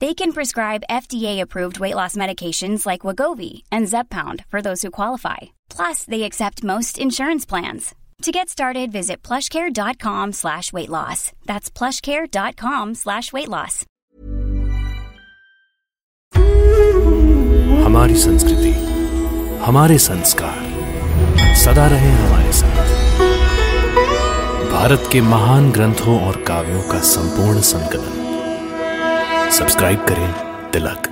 They can prescribe FDA-approved weight loss medications like Wagovi and Zepbound for those who qualify. Plus, they accept most insurance plans. To get started, visit plushcare.com slash weight loss. That's plushcare.com slash weight loss. हमारी संस्कृति हमारे संस्कार सदा रहे हमारे साथ भारत के महान ग्रंथों और काव्यों का संपूर्ण संकलन सब्सक्राइब करें तिलक।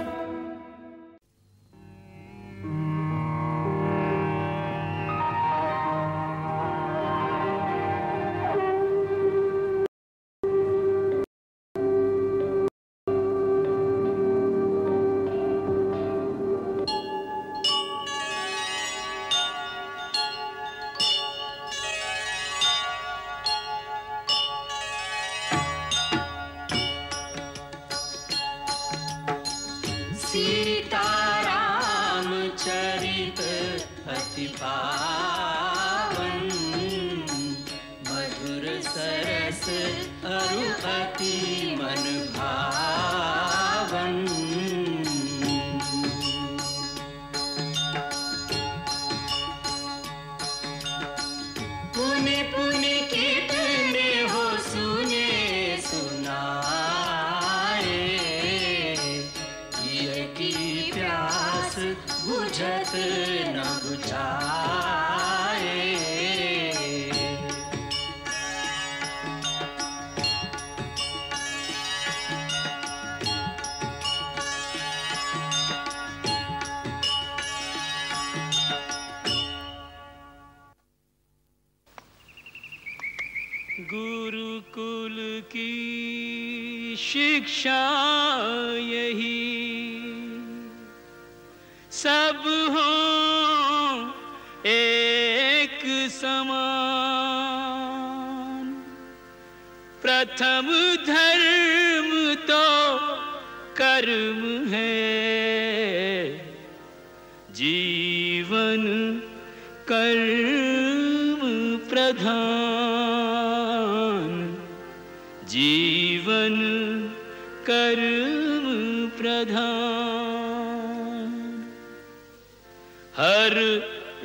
हर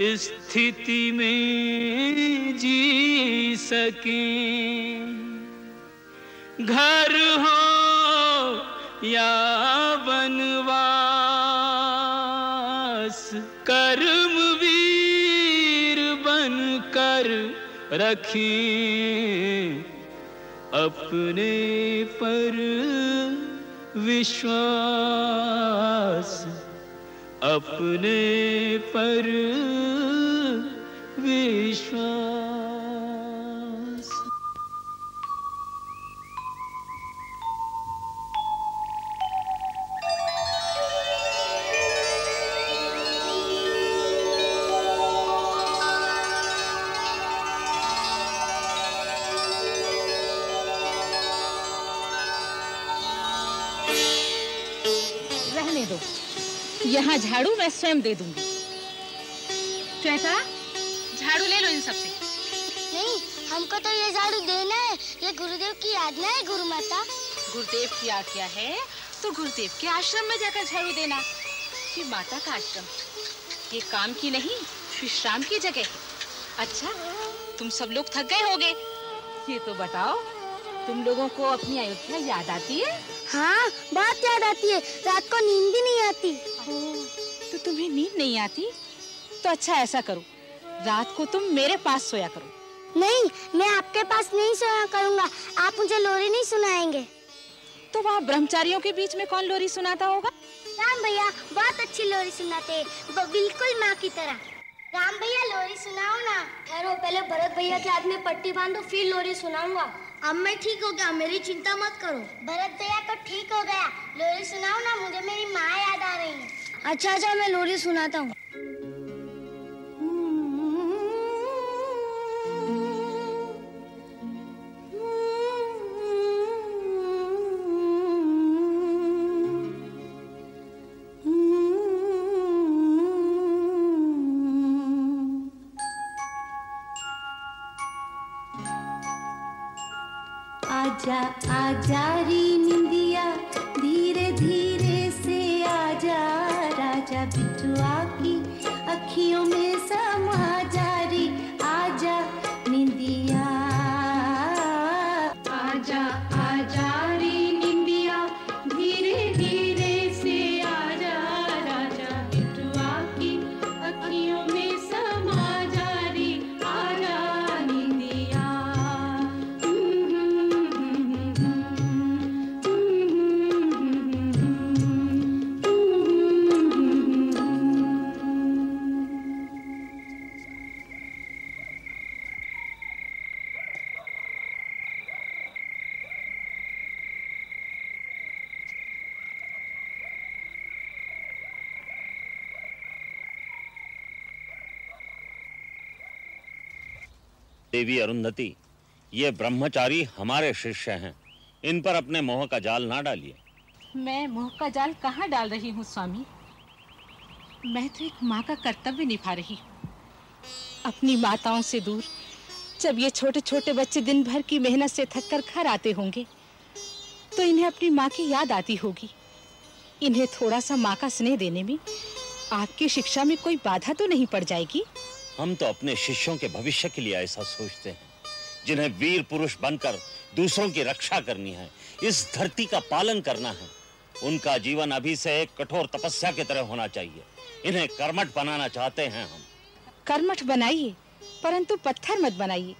स्थिति में जी सके। घर हो या बनवास कर्म वीर बन कर रखी। अपने पर विश्वास। अपने पर विश्वास यहाँ झाड़ू मैं स्वयं दे दूँगी। श्वेता झाड़ू ले लो इन सबसे। नहीं हमको तो ये झाड़ू देना है। ये गुरुदेव की आज्ञा है गुरु माता। गुरुदेव की आज्ञा है तो गुरुदेव के आश्रम में जाकर झाड़ू देना। ये माता का आश्रम। ये काम की नहीं विश्राम की जगह है। अच्छा तुम सब लोग थक गए होगे। ये तो बताओ तुम लोगों को अपनी अयोध्या याद आती है? हाँ बहुत याद आती है। रात को नींद भी नहीं आती। तो तुम्हें नींद नहीं आती? तो अच्छा ऐसा करो। रात को तुम मेरे पास सोया करो। नहीं मैं आपके पास नहीं सोया करूँगा। आप मुझे लोरी नहीं सुनाएँगे। तो वहाँ ब्रह्मचारियों के बीच में कौन लोरी सुनाता होगा? राम भैया बहुत अच्छी लोरी सुनाते हैं। बिल्कुल माँ की तरह। राम भैया लोरी सुनाओ ना। ठहरो पहले भरत भैया के हाथ में पट्टी बांधो फिर लोरी सुनाऊँगा। अब मैं ठीक हो गया मेरी चिंता मत करो। भरत भैया तो ठीक हो गया। लोरी सुनाओ ना मुझे मेरी माँ याद आ रही है। अच्छा अच्छा मैं लोरी सुनाता हूँ। देवी अरुंधति, ये ब्रह्मचारी हमारे शिष्य हैं। इन पर अपने मोह का जाल ना डालिए। मैं मोह का जाल कहाँ डाल रही हूँ, स्वामी? मैं तो एक माँ का कर्तव्य निभा रही हूँ। अपनी माताओं से दूर, जब ये छोटे छोटे बच्चे दिन भर की मेहनत से थक कर घर आते होंगे तो इन्हें अपनी माँ की याद आती होगी। इन्हें थोड़ा सा माँ का स्नेह देने में आपकी शिक्षा में कोई बाधा तो नहीं पड़ जाएगी? हम तो अपने शिष्यों के भविष्य के लिए ऐसा सोचते हैं जिन्हें वीर पुरुष बनकर दूसरों की रक्षा करनी है इस धरती का पालन करना है। उनका जीवन अभी से एक कठोर तपस्या की तरह होना चाहिए। इन्हें कर्मठ बनाना चाहते हैं हम। कर्मठ बनाइए परंतु पत्थर मत बनाइए।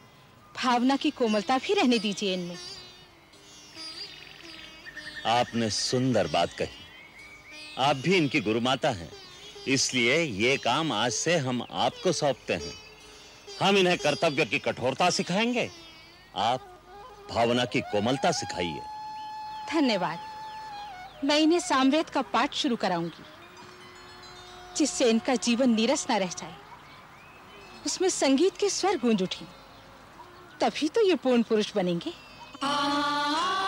भावना की कोमलता भी रहने दीजिए इनमें। आपने सुंदर बात कही। आप भी इनकी गुरुमाता हैं। इसलिए ये काम आज से हम आपको सौंपते हैं। हम इन्हें कर्तव्य की कठोरता सिखाएँगे। आप भावना की कोमलता सिखाइए। धन्यवाद। मैं इन्हें सामवेद का पाठ शुरू कराऊँगी जिससे इनका जीवन नीरस ना रह जाए। उसमें संगीत के स्वर गूंज उठे। तभी तो ये पूर्ण पुरुष बनेंगे। मागरे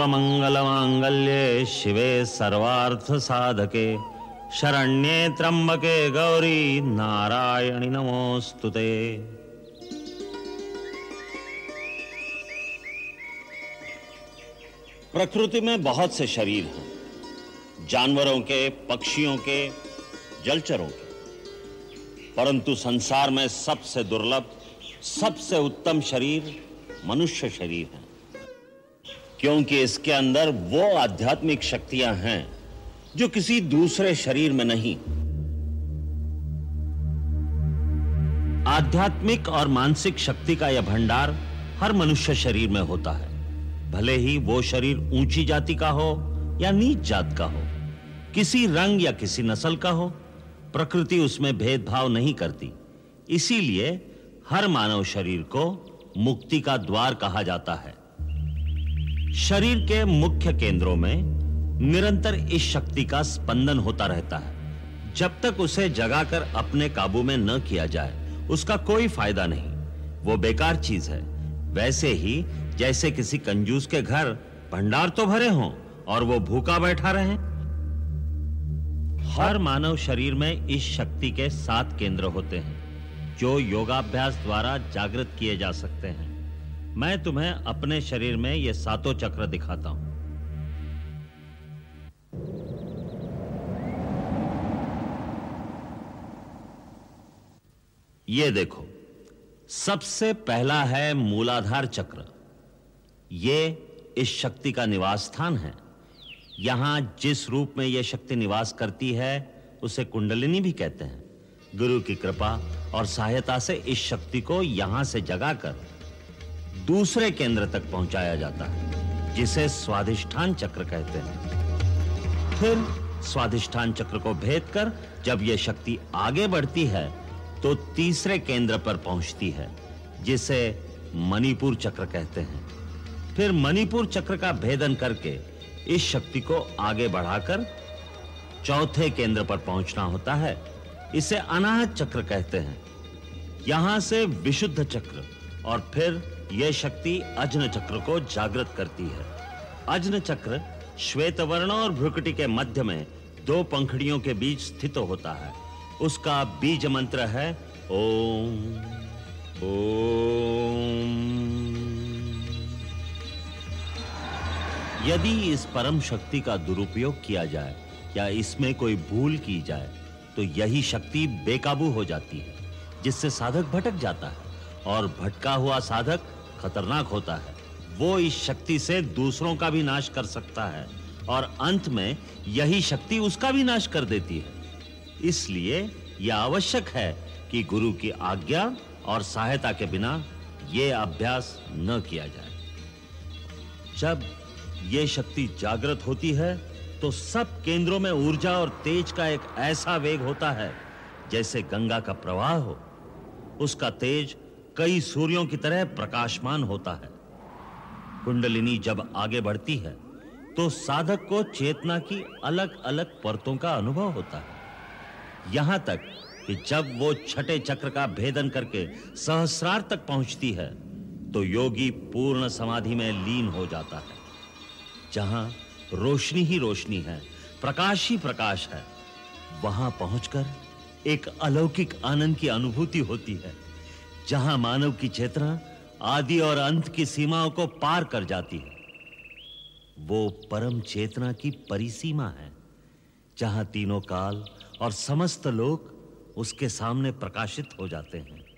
सर्वमंगलमांगल्ये शिवे सर्वार्थ साधके शरण्ये त्र्यंबके गौरी नारायणि नमोस्तुते प्रकृति में बहुत से शरीर हैं, जानवरों के, पक्षियों के, जलचरों के। परंतु संसार में सबसे दुर्लभ, सबसे उत्तम शरीर मनुष्य शरीर है। क्योंकि इसके अंदर वो आध्यात्मिक शक्तियाँ हैं, जो किसी दूसरे शरीर में नहीं। आध्यात्मिक और मानसिक शक्ति का यह भंडार हर मनुष्य शरीर में होता है। भले ही वो शरीर ऊँची जाति का हो या नीच जात का हो, किसी रंग या किसी नस्ल का हो, प्रकृति उसमें भेदभाव नहीं करती। इसीलिए हर मानव शरीर को मुक्ति का द्वार कहा जाता है। शरीर के मुख्य केंद्रों में निरंतर इस शक्ति का स्पंदन होता रहता है। जब तक उसे जगाकर अपने काबू में न किया जाए, उसका कोई फ़ायदा नहीं। वो बेकार चीज़ है। वैसे ही, जैसे किसी कंजूस के घर भंडार तो भरे हों और वो भूखा बैठा रहे। हर मानव शरीर में इस शक्ति के सात केंद्र होते हैं, जो योगाभ्यास द्वारा जागृत किए जा सकते हैं। मैं तुम्हें अपने शरीर में ये सातों चक्र दिखाता हूँ। ये देखो, सबसे पहला है मूलाधार चक्र। ये इस शक्ति का निवास स्थान है। यहाँ जिस रूप में यह शक्ति निवास करती है, उसे कुंडलिनी भी कहते हैं। गुरु की कृपा और सहायता से इस शक्ति को यहाँ से जगाकर दूसरे केंद्र तक पहुँचाया जाता है, जिसे स्वादिष्ठान चक्र कहते हैं। फिर स्वादिष्ठान चक्र को भेद कर, जब यह शक्ति आगे बढ़ती है तो तीसरे केंद्र पर पहुँचती है, जिसे मणिपुर चक्र कहते हैं। फिर मणिपुर चक्र का भेदन करके, इस शक्ति को आगे बढ़ाकर, चौथे केंद्र पर पहुँचना होता है। इसे अनाहत चक्र कहते हैं। यहाँ से विशुद्ध चक्र, और फिर यह शक्ति अजन चक्र को जागृत करती है। अजन चक्र श्वेत वर्ण और भ्रुकुटी के मध्य में दो पंखड़ियों के बीच स्थित होता है। उसका बीज मंत्र है, ओम ओम। यदि इस परम शक्ति का दुरुपयोग किया जाए, या इसमें कोई भूल की जाए तो यही शक्ति बेकाबू हो जाती है, जिससे साधक भटक जाता है, और भटका हुआ साधक खतरनाक होता है। वो इस शक्ति से दूसरों का भी नाश कर सकता है और अंत में यही शक्ति उसका भी नाश कर देती है। इसलिए यह आवश्यक है कि गुरु की आज्ञा और सहायता के बिना यह अभ्यास न किया जाए। जब यह शक्ति जागृत होती है तो सब केंद्रों में ऊर्जा और तेज का एक ऐसा वेग होता है, जैसे गंगा का प्रवाह हो। उसका तेज कई सूर्यों की तरह प्रकाशमान होता है। कुंडलिनी जब आगे बढ़ती है तो साधक को चेतना की अलग-अलग परतों का अनुभव होता है। यहाँ तक कि जब वो छठे चक्र का भेदन करके सहस्रार तक पहुँचती है तो योगी पूर्ण समाधि में लीन हो जाता है। जहाँ रोशनी ही रोशनी है, प्रकाश ही प्रकाश है, वहाँ पहुंचकर एक अलौकिक आनंद की अनुभूति होती है। जहाँ मानव की चेतना आदि और अंत की सीमाओं को पार कर जाती है, वो परम चेतना की परिसीमा है, जहाँ तीनों काल और समस्त लोक उसके सामने प्रकाशित हो जाते हैं।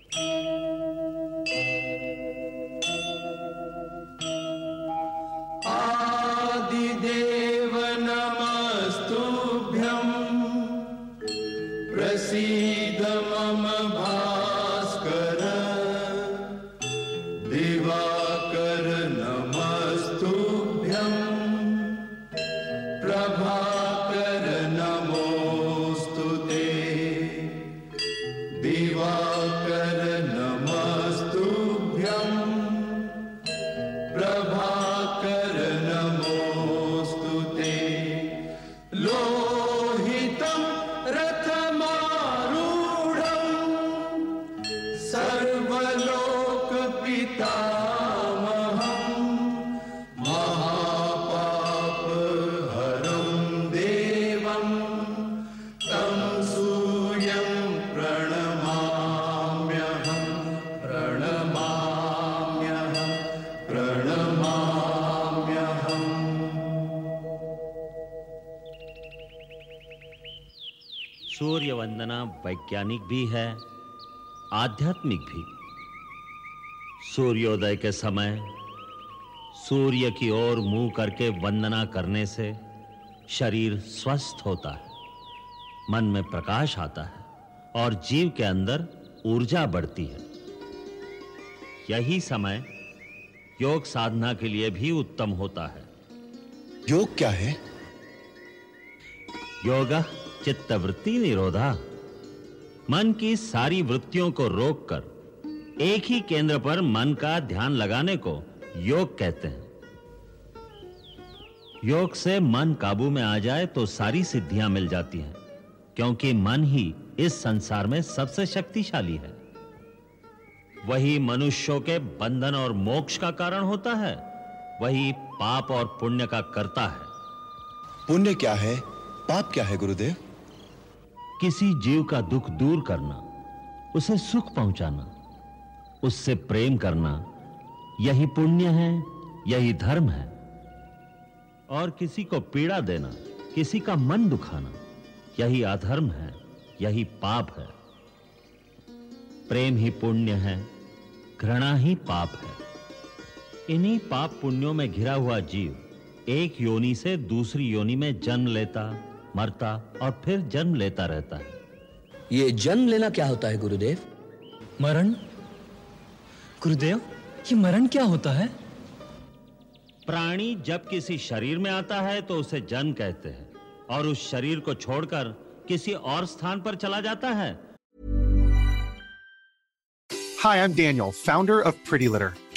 वैज्ञानिक भी है आध्यात्मिक भी। सूर्योदय के समय सूर्य की ओर मुँह करके वंदना करने से शरीर स्वस्थ होता है मन में प्रकाश आता है और जीव के अंदर ऊर्जा बढ़ती है। यही समय योग साधना के लिए भी उत्तम होता है। योग क्या है? योग चित्तवृत्ति निरोधा। मन की सारी वृत्तियों को रोककर एक ही केंद्र पर मन का ध्यान लगाने को योग कहते हैं। योग से मन काबू में आ जाए तो सारी सिद्धियाँ मिल जाती हैं, क्योंकि मन ही इस संसार में सबसे शक्तिशाली है। वही मनुष्यों के बंधन और मोक्ष का कारण होता है, वही पाप और पुण्य का करता है। पुण्य क्या है? पाप क्या है, गुरुदेव? किसी जीव का दुख दूर करना, उसे सुख पहुंचाना, उससे प्रेम करना, यही पुण्य है, यही धर्म है। और किसी को पीड़ा देना, किसी का मन दुखाना, यही अधर्म है, यही पाप है। प्रेम ही पुण्य है, घृणा ही पाप है। इन्हीं पाप पुण्यों में घिरा हुआ जीव एक योनि से दूसरी योनि में जन्म लेता मरता और फिर जन्म लेता रहता है। ये जन्म लेना क्या होता है गुरुदेव? मरण? गुरुदेव ये मरण क्या होता है? प्राणी जब किसी शरीर में आता है तो उसे जन्म कहते हैं। और उस शरीर को छोड़कर किसी और स्थान पर चला जाता है। Hi, I'm Daniel, founder of Pretty Litter.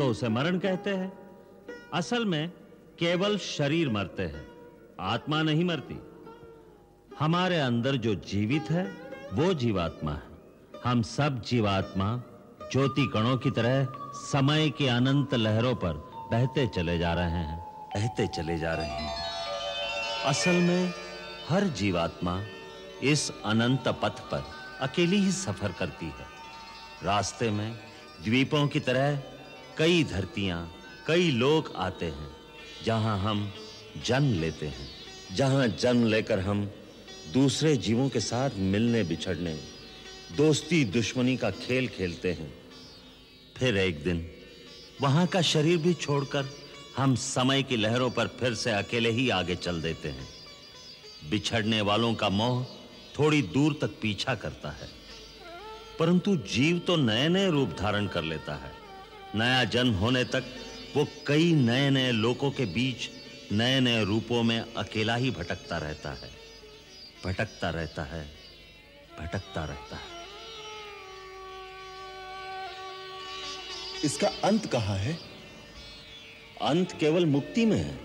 तो उसे मरण कहते हैं। असल में केवल शरीर मरते हैं, आत्मा नहीं मरती। हमारे अंदर जो जीवित है, वो जीवात्मा है। हम सब जीवात्मा ज्योति कणों की तरह समय की अनंत लहरों पर बहते चले जा रहे हैं। बहते चले जा रहे हैं। असल में हर जीवात्मा इस अनंत पथ पर अकेली ही सफ़र करती है। रास्ते में द्वीपों की तरह कई धरतियाँ, कई लोग आते हैं, जहाँ हम जन्म लेते हैं, जहाँ जन्म लेकर हम दूसरे जीवों के साथ मिलने बिछड़ने, दोस्ती दुश्मनी का खेल खेलते हैं। फिर एक दिन, वहाँ का शरीर भी छोड़कर हम समय की लहरों पर फिर से अकेले ही आगे चल देते हैं। बिछड़ने वालों का मोह थोड़ी दूर तक पीछा करता है, परंतु जीव तो नए-नए रूप धारण कर लेता है। नया जन्म होने तक वो कई नए-नए लोगों के बीच नए-नए रूपों में अकेला ही भटकता रहता है। भटकता रहता है। भटकता रहता है। इसका अंत कहाँ है? अंत केवल मुक्ति में है।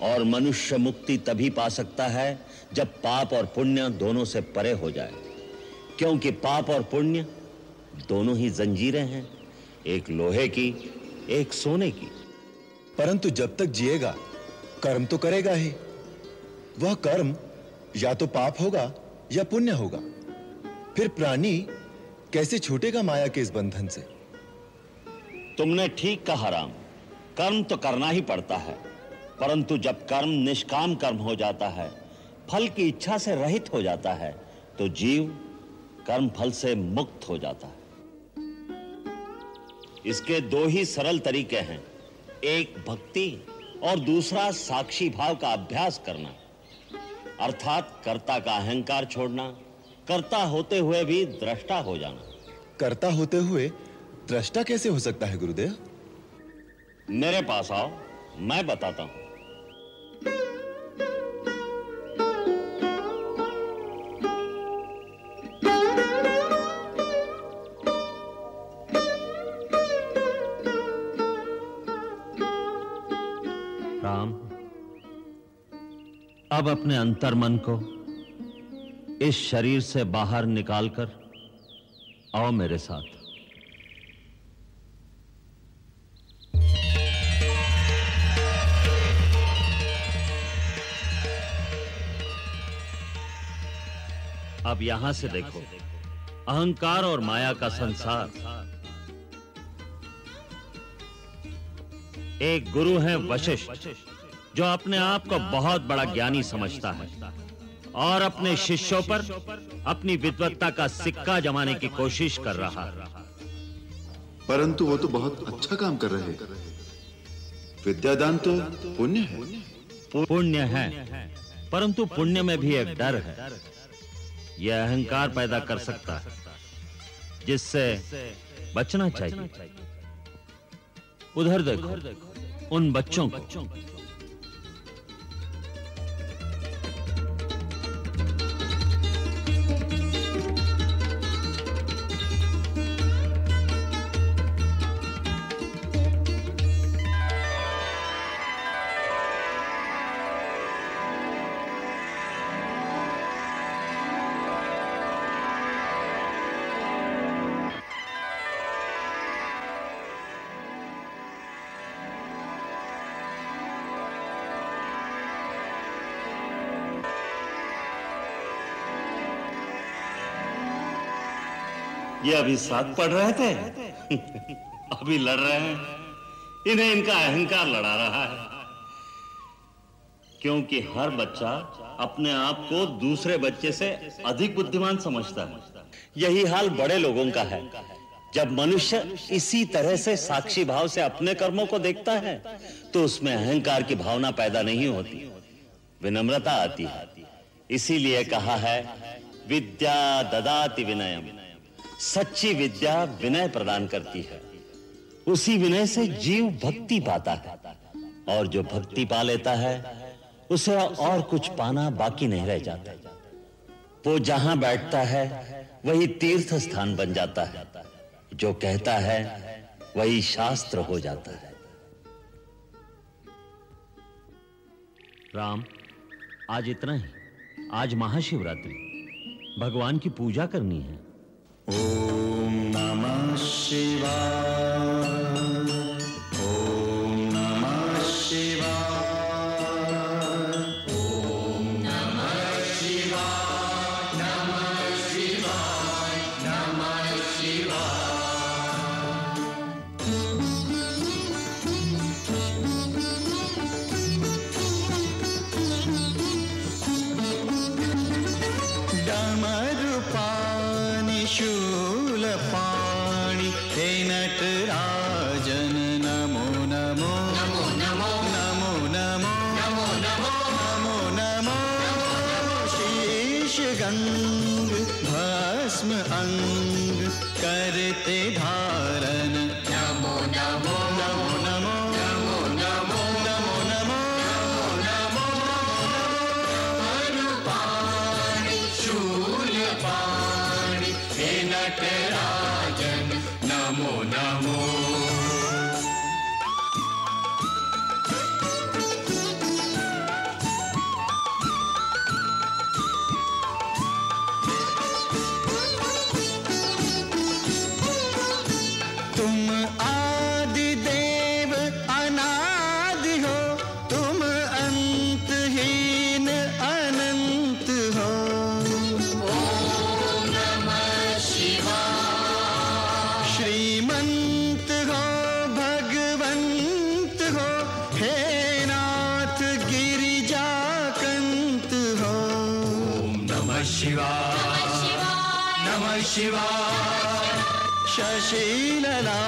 और मनुष्य मुक्ति तभी पा सकता है जब पाप और पुण्य दोनों से परे हो जाए। क्योंकि पाप और पुण्य दोनों ही जंजीरें हैं। एक लोहे की एक सोने की। परंतु जब तक जिएगा कर्म तो करेगा ही। वह कर्म या तो पाप होगा या पुण्य होगा। फिर प्राणी कैसे छूटेगा माया के इस बंधन से? तुमने ठीक कहा राम। कर्म तो करना ही पड़ता है। परंतु जब कर्म निष्काम कर्म हो जाता है फल की इच्छा से रहित हो जाता है तो जीव कर्म फल से मुक्त हो जाता है। इसके दो ही सरल तरीके हैं। एक भक्ति और दूसरा साक्षी भाव का अभ्यास करना। अर्थात कर्ता का अहंकार छोड़ना कर्ता होते हुए भी दृष्टा हो जाना। कर्ता होते हुए दृष्टा कैसे हो सकता है गुरुदेव? मेरे पास आओ मैं बताता हूँ। अब अपने अंतर्मन को इस शरीर से बाहर निकालकर आओ मेरे साथ। अब यहाँ से देखो, अहंकार और माया का संसार। एक गुरु है वशिष्ठ। जो अपने आप को बहुत बड़ा ज्ञानी समझता है और अपने शिष्यों पर अपनी विद्वत्ता का सिक्का जमाने की कोशिश कर रहा है। परंतु वो तो बहुत अच्छा काम कर रहे हैं। विद्यादान तो पुण्य है। पुण्य है परंतु पुण्य में भी एक डर है। यह अहंकार पैदा कर सकता है जिससे बचना चाहिए। उधर देखो उन बच्चों को ये अभी साथ पढ़ रहे थे? अभी लड़ रहे हैं। इन्हें इनका अहंकार लड़ा रहा है। क्योंकि हर बच्चा अपने आप को दूसरे बच्चे से अधिक बुद्धिमान समझता है। यही हाल बड़े लोगों का है। जब मनुष्य इसी तरह से साक्षी भाव से अपने कर्मों को देखता है तो उसमें अहंकार की भावना पैदा नहीं होती। विनम्रता आती है। इसीलिए कहा है, विद्या ददाति विनयम। सच्ची विद्या विनय प्रदान करती है। उसी विनय से जीव भक्ति पाता है। और जो भक्ति पा लेता है, उसे और कुछ पाना बाकी नहीं रह जाता। वो जहाँ बैठता है, वही तीर्थ स्थान बन जाता है। जो कहता है, वही शास्त्र हो जाता है। राम, आज इतना ही। आज महाशिवरात्रि। भगवान की पूजा करनी है। ओम नमः शिवाय नटराजन नमो नमो। शिवा शशीलना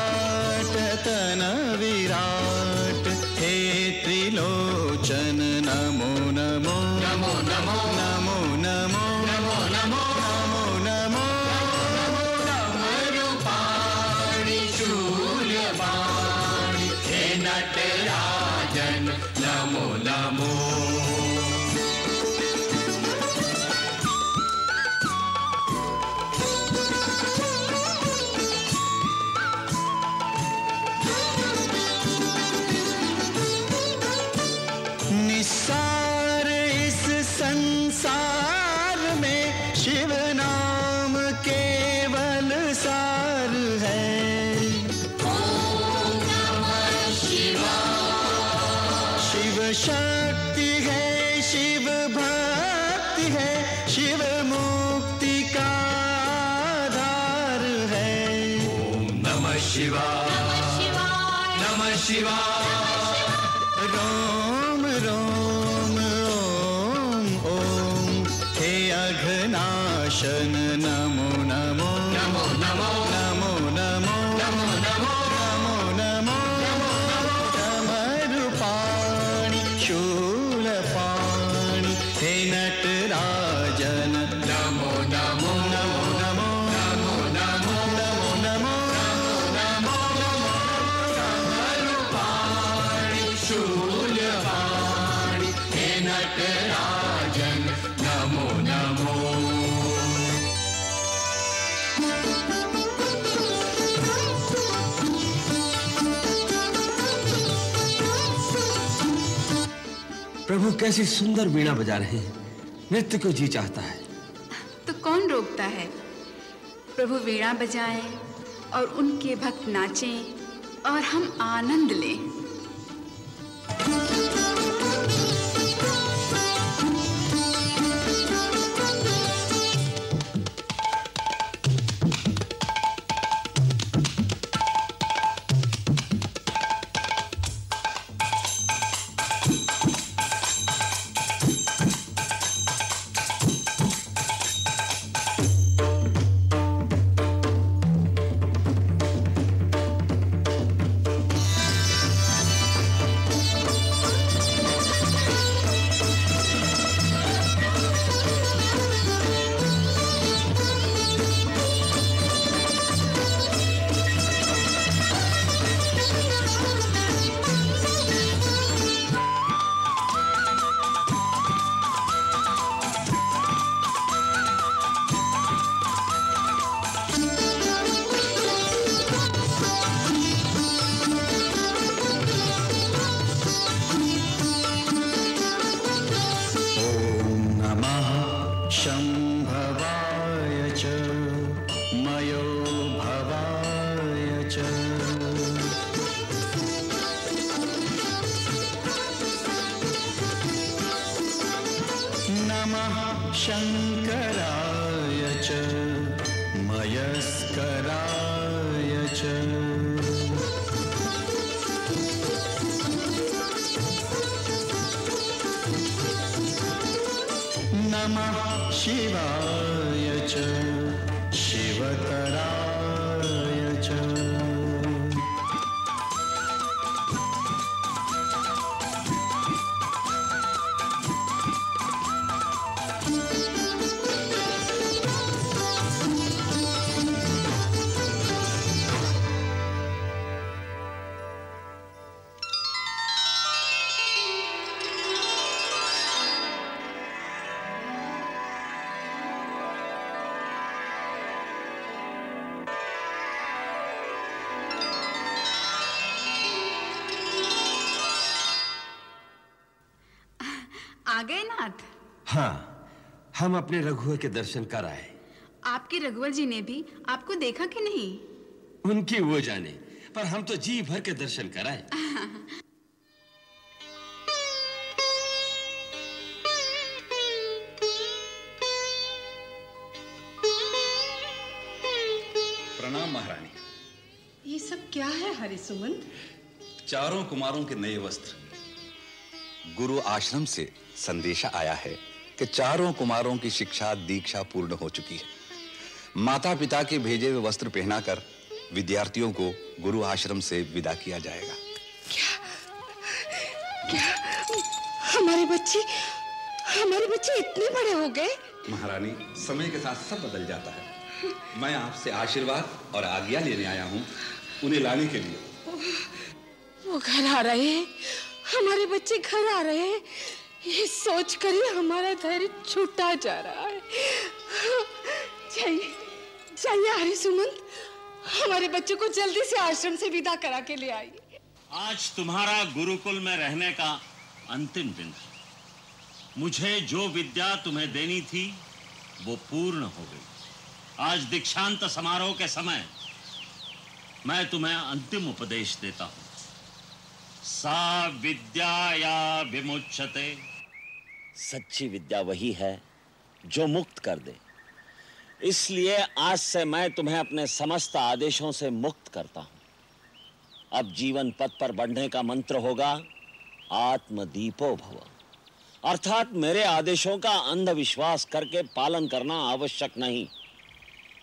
प्रभु कैसी सुंदर वीणा बजा रहे हैं। नृत्य को जी चाहता है। तो कौन रोकता है? प्रभु वीणा बजाएँ और उनके भक्त नाचें और हम आनंद लें। आ गए नाथ। हाँ हम अपने रघुवर के दर्शन कर आए आपके रघुवर जी ने भी आपको देखा कि नहीं? उनकी वो जाने पर हम तो जी भर के दर्शन कराए। प्रणाम महारानी। ये सब क्या है हरि हरिसुमन चारों कुमारों के नए वस्त्र। गुरु आश्रम से संदेशा आया है कि चारों कुमारों की शिक्षा दीक्षा पूर्ण हो चुकी है। माता पिता के भेजे हुए वस्त्र पहनाकर विद्यार्थियों को गुरु आश्रम से विदा किया जाएगा। क्या? हमारे बच्चे हमारे बच्चे इतने बड़े हो गए। महारानी समय के साथ सब बदल जाता है। मैं आपसे आशीर्वाद और आज्ञा लेने आया हूँ उन्हें लाने के लिए। वो घर आ रहे हैं। हमारे बच्चे घर आ रहे हैं। ये सोच कर ही हमारा धैर्य छूटा जा रहा है। जाइए जाइए हरी सुमंत, हमारे बच्चों को जल्दी से आश्रम से विदा करा के ले आइए। आज तुम्हारा गुरुकुल में रहने का अंतिम दिन है। मुझे जो विद्या तुम्हें देनी थी, वो पूर्ण हो गई। आज दीक्षांत समारोह के समय मैं तुम्हें अंतिम उपदेश देता हूँ। सा विद्या या विमुच्यते। सच्ची विद्या वही है जो मुक्त कर दे। इसलिए आज से मैं तुम्हें अपने समस्त आदेशों से मुक्त करता हूँ। अब जीवन पथ पर बढ़ने का मंत्र होगा, आत्मदीपो भव। अर्थात मेरे आदेशों का अंधविश्वास करके पालन करना आवश्यक नहीं।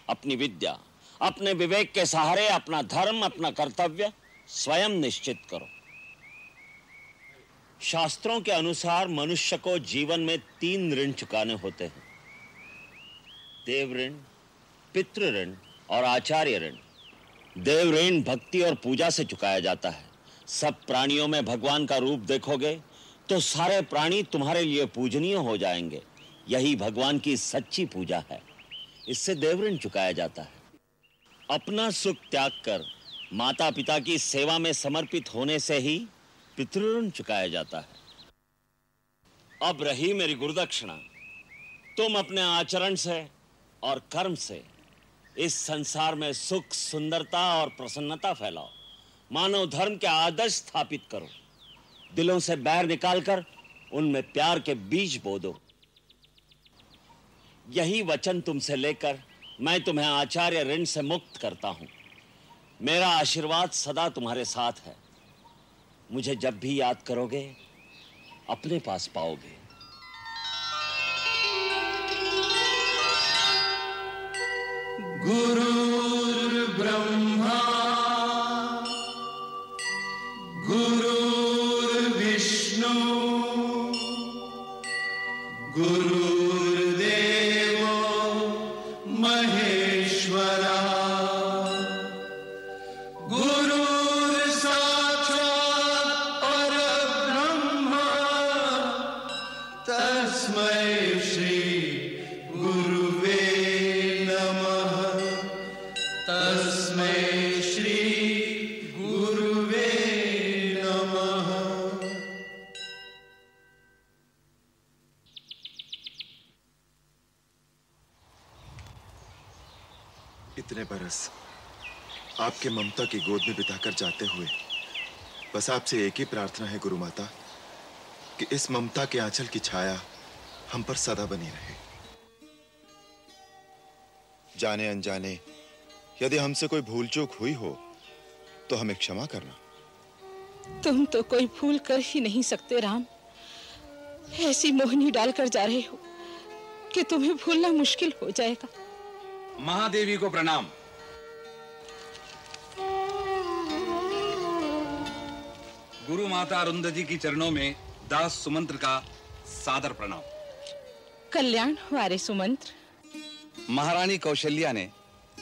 अपनी विद्या, अपने विवेक के सहारे अपना धर्म, अपना कर्तव्य स्वयं निश्चित करो। शास्त्रों के अनुसार मनुष्य को जीवन में तीन ऋण चुकाने होते हैं। देव ऋण, पितृ ऋण और आचार्य ऋण। देव ऋण भक्ति और पूजा से चुकाया जाता है। सब प्राणियों में भगवान का रूप देखोगे तो सारे प्राणी तुम्हारे लिए पूजनीय हो जाएँगे। यही भगवान की सच्ची पूजा है। इससे देव ऋण चुकाया जाता है। अपना सुख त्याग कर माता पिता की सेवा में समर्पित होने से ही पितृऋण चुकाया जाता है। अब रही मेरी गुरुदक्षिणा। तुम अपने आचरण से और कर्म से इस संसार में सुख, सुंदरता और प्रसन्नता फैलाओ। मानव धर्म के आदर्श स्थापित करो। दिलों से बैर निकालकर उनमें प्यार के बीज बो दो यही वचन तुमसे लेकर मैं तुम्हें आचार्य ऋण से मुक्त करता हूँ। मेरा आशीर्वाद सदा तुम्हारे साथ है। मुझे जब भी याद करोगे अपने पास पाओगे। गुरुर्ब्रह्मा इतने बरस आपके ममता की गोद में बिताकर जाते हुए बस आपसे एक ही प्रार्थना है गुरु माता, कि इस ममता के आंचल की छाया हम पर सदा बनी रहे। जाने अनजाने, यदि हमसे कोई भूल चूक हुई हो तो हमें क्षमा करना। तुम तो कोई भूल कर ही नहीं सकते, राम। ऐसी मोहनी डालकर जा रहे हो कि तुम्हें भूलना मुश्किल हो जाएगा। महादेवी को प्रणाम। गुरु माता अरुंधति की चरणों में दास सुमंत्र का सादर प्रणाम। कल्याण वारे सुमंत्र। महारानी कौशल्या ने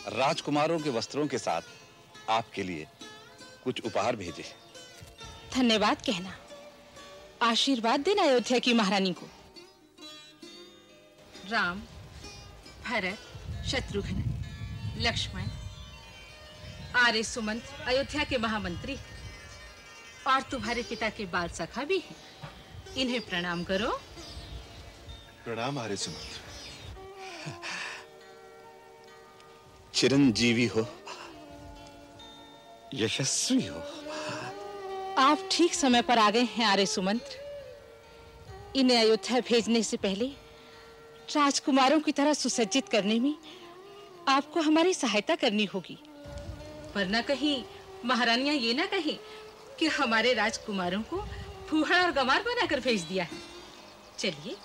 राजकुमारों के वस्त्रों के साथ आपके लिए कुछ उपहार भेजे। धन्यवाद कहना। आशीर्वाद देना अयोध्या की महारानी को। राम भरत शत्रुघ्न लक्ष्मण आर्य सुमंत अयोध्या के महामंत्री और तुम्हारे पिता के बाल सखा भी हैं। इन्हें प्रणाम करो। प्रणाम आर्य सुमंत। चिरंजीवी हो यशस्वी हो। आप ठीक समय पर आ गए हैं आर्य सुमंत्र इन्हें अयोध्या भेजने से पहले राजकुमारों की तरह सुसज्जित करने में आपको हमारी सहायता करनी होगी। वरना कहीं महारानियाँ ये ना कहें कि हमारे राजकुमारों को फूहड़ और गंवार बनाकर भेज दिया है। चलिए।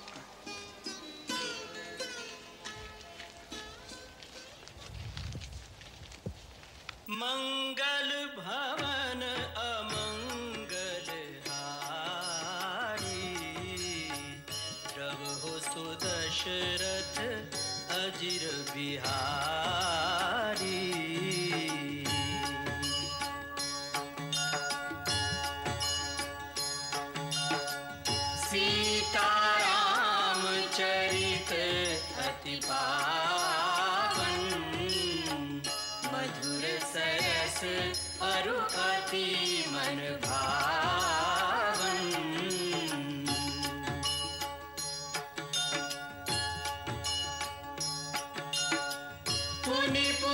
पुनि